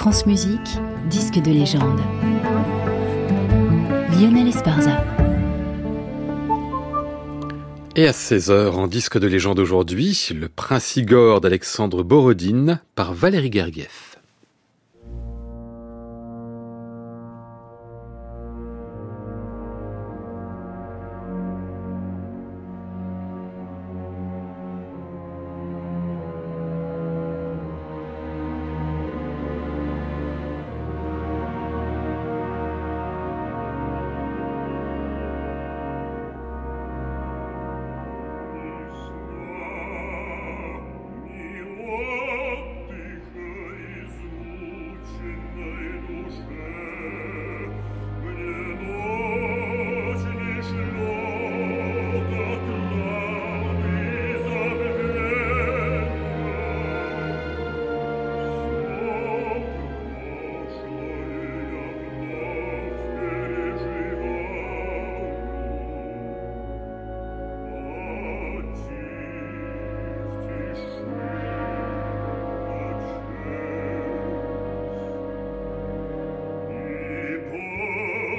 France Musique, disque de légende. Lionel Esparza. Et à 16h, en disque de légende aujourd'hui, le Prince Igor d'Alexandre Borodine par Valérie Gergiev.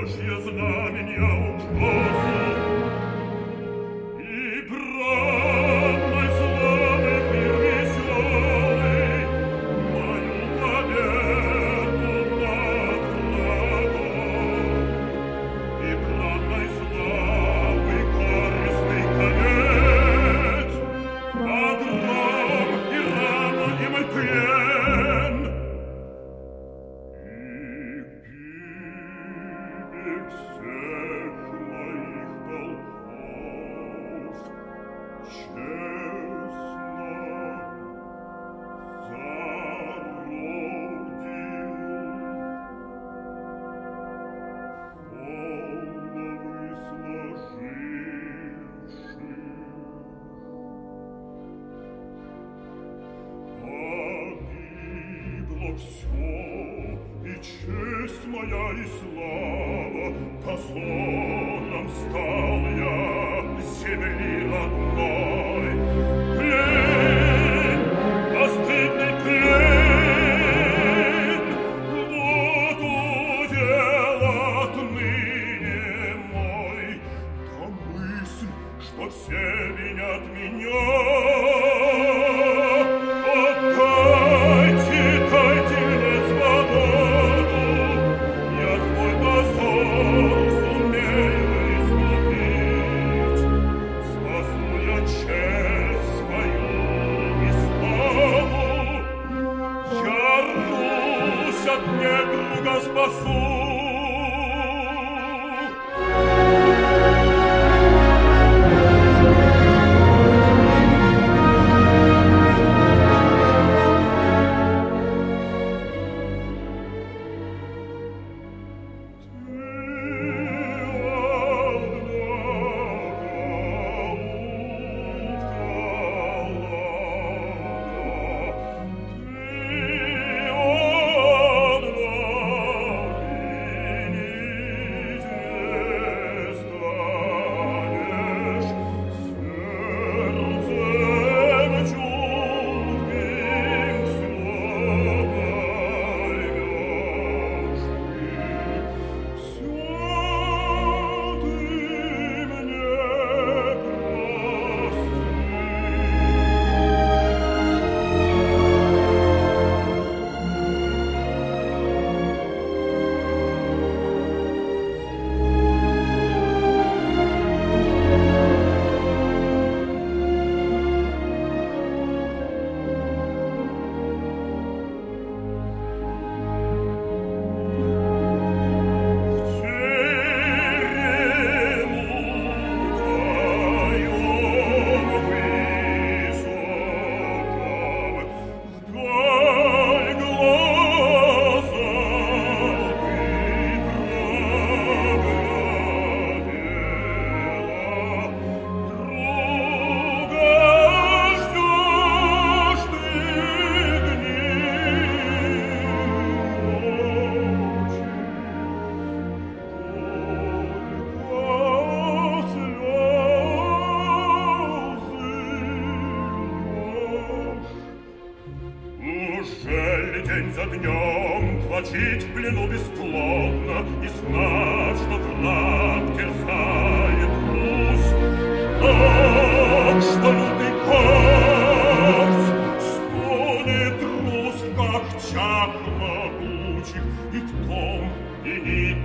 Божье знамение уж терпень от меня.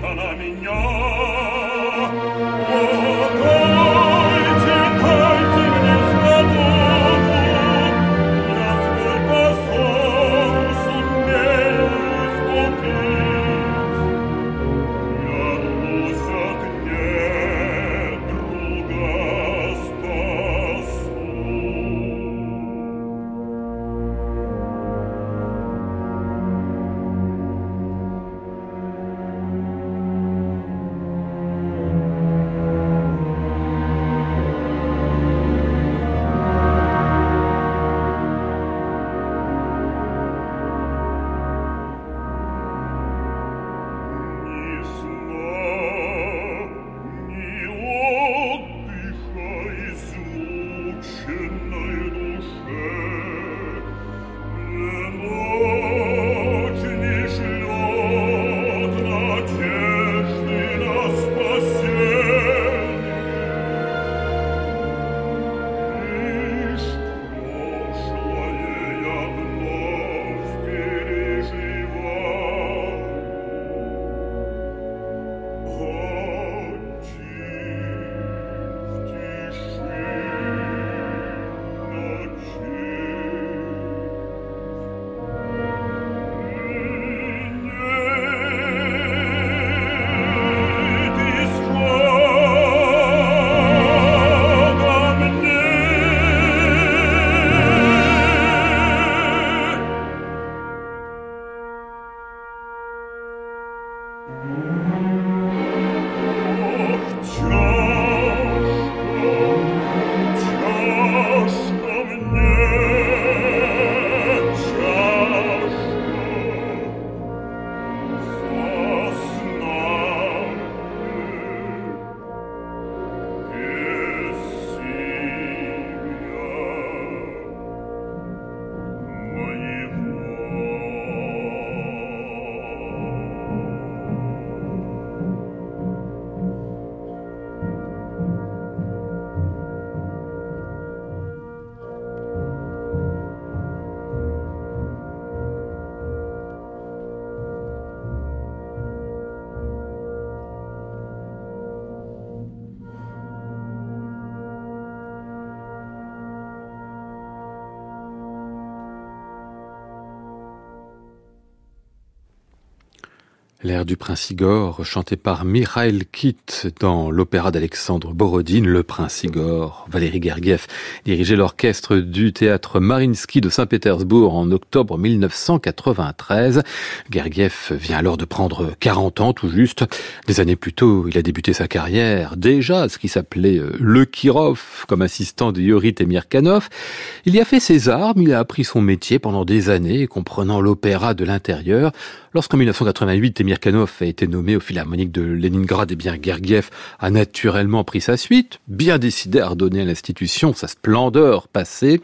lontana mignola L'air du Prince Igor, chanté par Mikhail Kit dans l'opéra d'Alexandre Borodine, Le Prince Igor. Valérie Gergiev dirigeait l'orchestre du théâtre Marinsky de Saint-Pétersbourg en octobre 1993. Gergiev vient alors de prendre 40 ans tout juste. Des années plus tôt, il a débuté sa carrière déjà ce qui s'appelait euh, le Kirov comme assistant de Yorit Emirkanov. Il y a fait ses armes, il a appris son métier pendant des années, comprenant l'opéra de l'intérieur. Lorsqu'en 1988, Emirkanov a été nommé au Philharmonique de Leningrad, et eh bien Gergiev a naturellement pris sa suite, bien décidé à redonner à l'institution sa splendeur passée.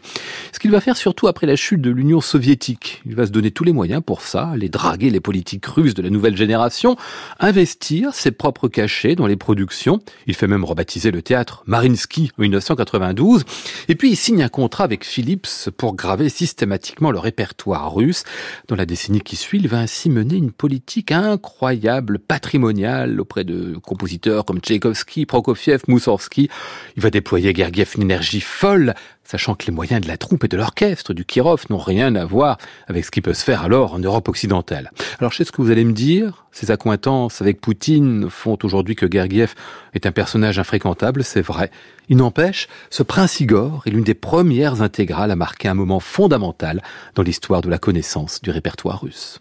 Ce qu'il va faire surtout après la chute de l'Union soviétique. Il va se donner tous les moyens pour ça, aller draguer les politiques russes de la nouvelle génération, investir ses propres cachets dans les productions. Il fait même rebaptiser le théâtre Marinsky en 1992. Et puis il signe un contrat avec Philips pour graver systématiquement le répertoire russe. Dans la décennie qui suit, il va ainsi mener une politique incroyable, patrimoniale auprès de compositeurs comme Tchaïkovski, Prokofiev, Moussorski. Il va déployer Gergiev une énergie folle, sachant que les moyens de la troupe et de l'orchestre du Kirov n'ont rien à voir avec ce qui peut se faire alors en Europe occidentale. Alors je sais ce que vous allez me dire, ces accointances avec Poutine font aujourd'hui que Gergiev est un personnage infréquentable, c'est vrai. Il n'empêche, ce prince Igor est l'une des premières intégrales à marquer un moment fondamental dans l'histoire de la connaissance du répertoire russe.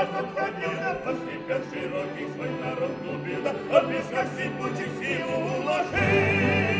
Паха пробила, посыпя широкий свой народ глубина, Обескав а сипучих сил уложил.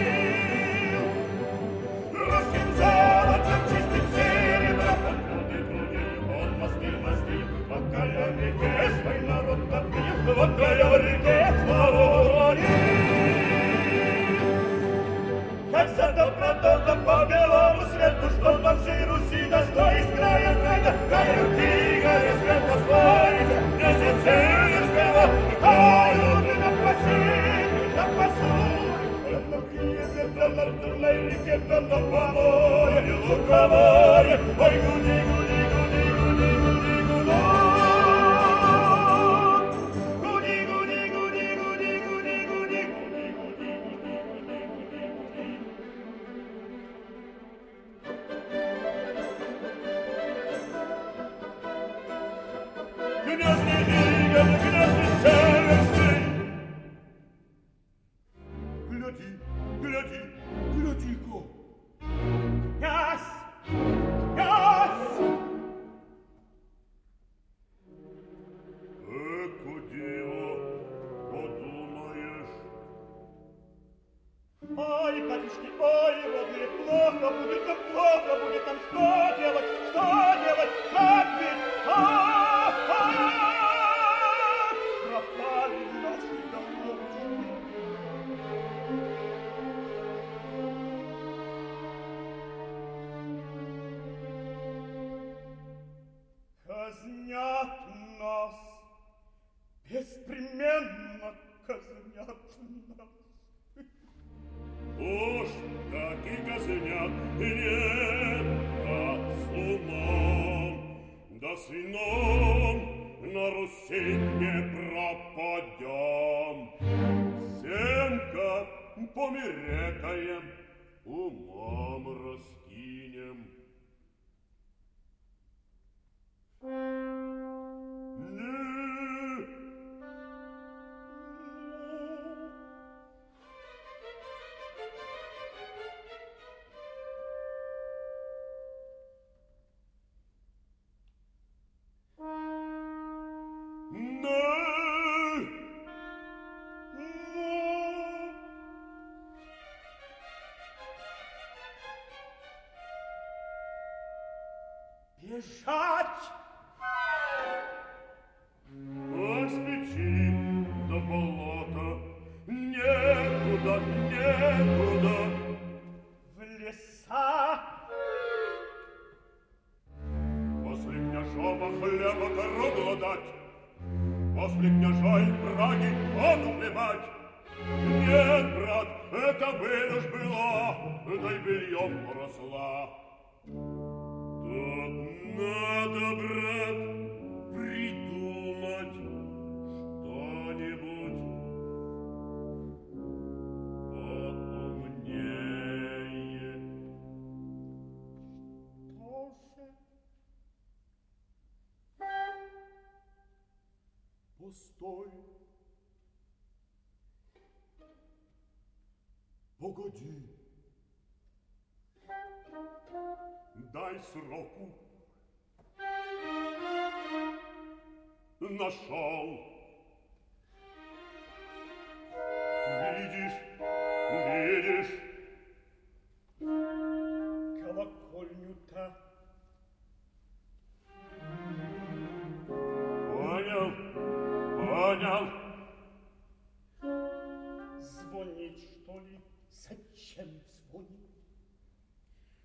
Turnej, kiedy na pomoje, o kawarie, oj gudigu. сыном на Руси не пропадем. Семка померекаем, умом раскинем. Thank you. Бежать! Освети до болота, некуда, некуда. В леса. После княжова хлеба кору дать После княжой Праги он убивать Нет, брат, это вынужден годі. dai sroku Нашел. Видишь, видишь,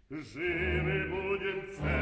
Живы будем целы,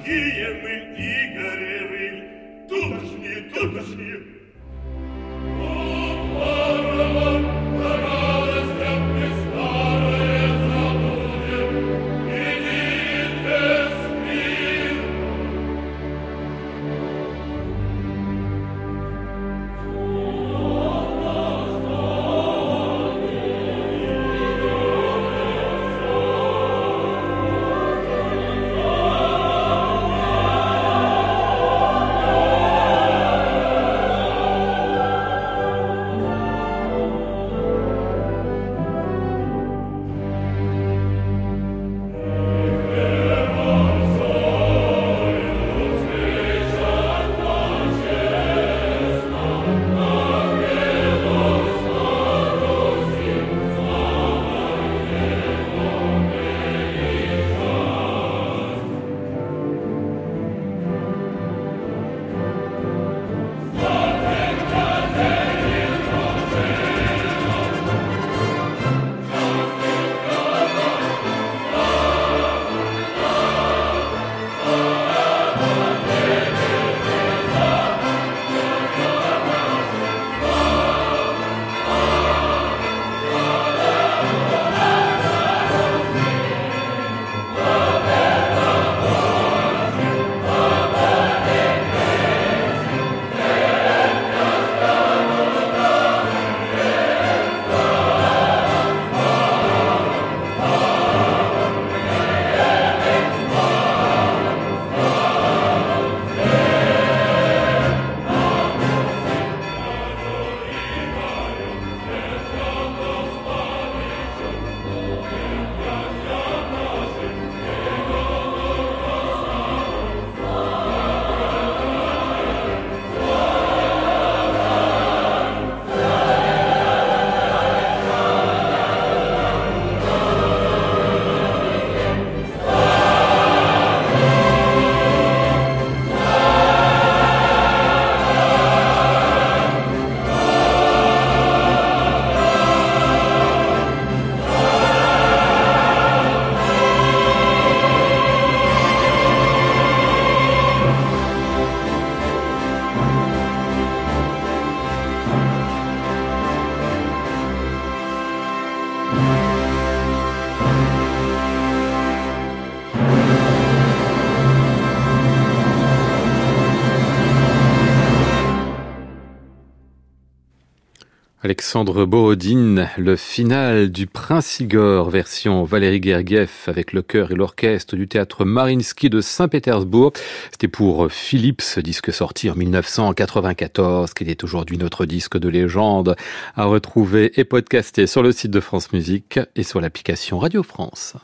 другие мы и Alexandre Borodine, le final du Prince Igor, version Valérie Gergiev avec le chœur et l'orchestre du théâtre Marinsky de Saint-Pétersbourg. C'était pour Philips, disque sorti en 1994, qui est aujourd'hui notre disque de légende, à retrouver et podcaster sur le site de France Musique et sur l'application Radio France.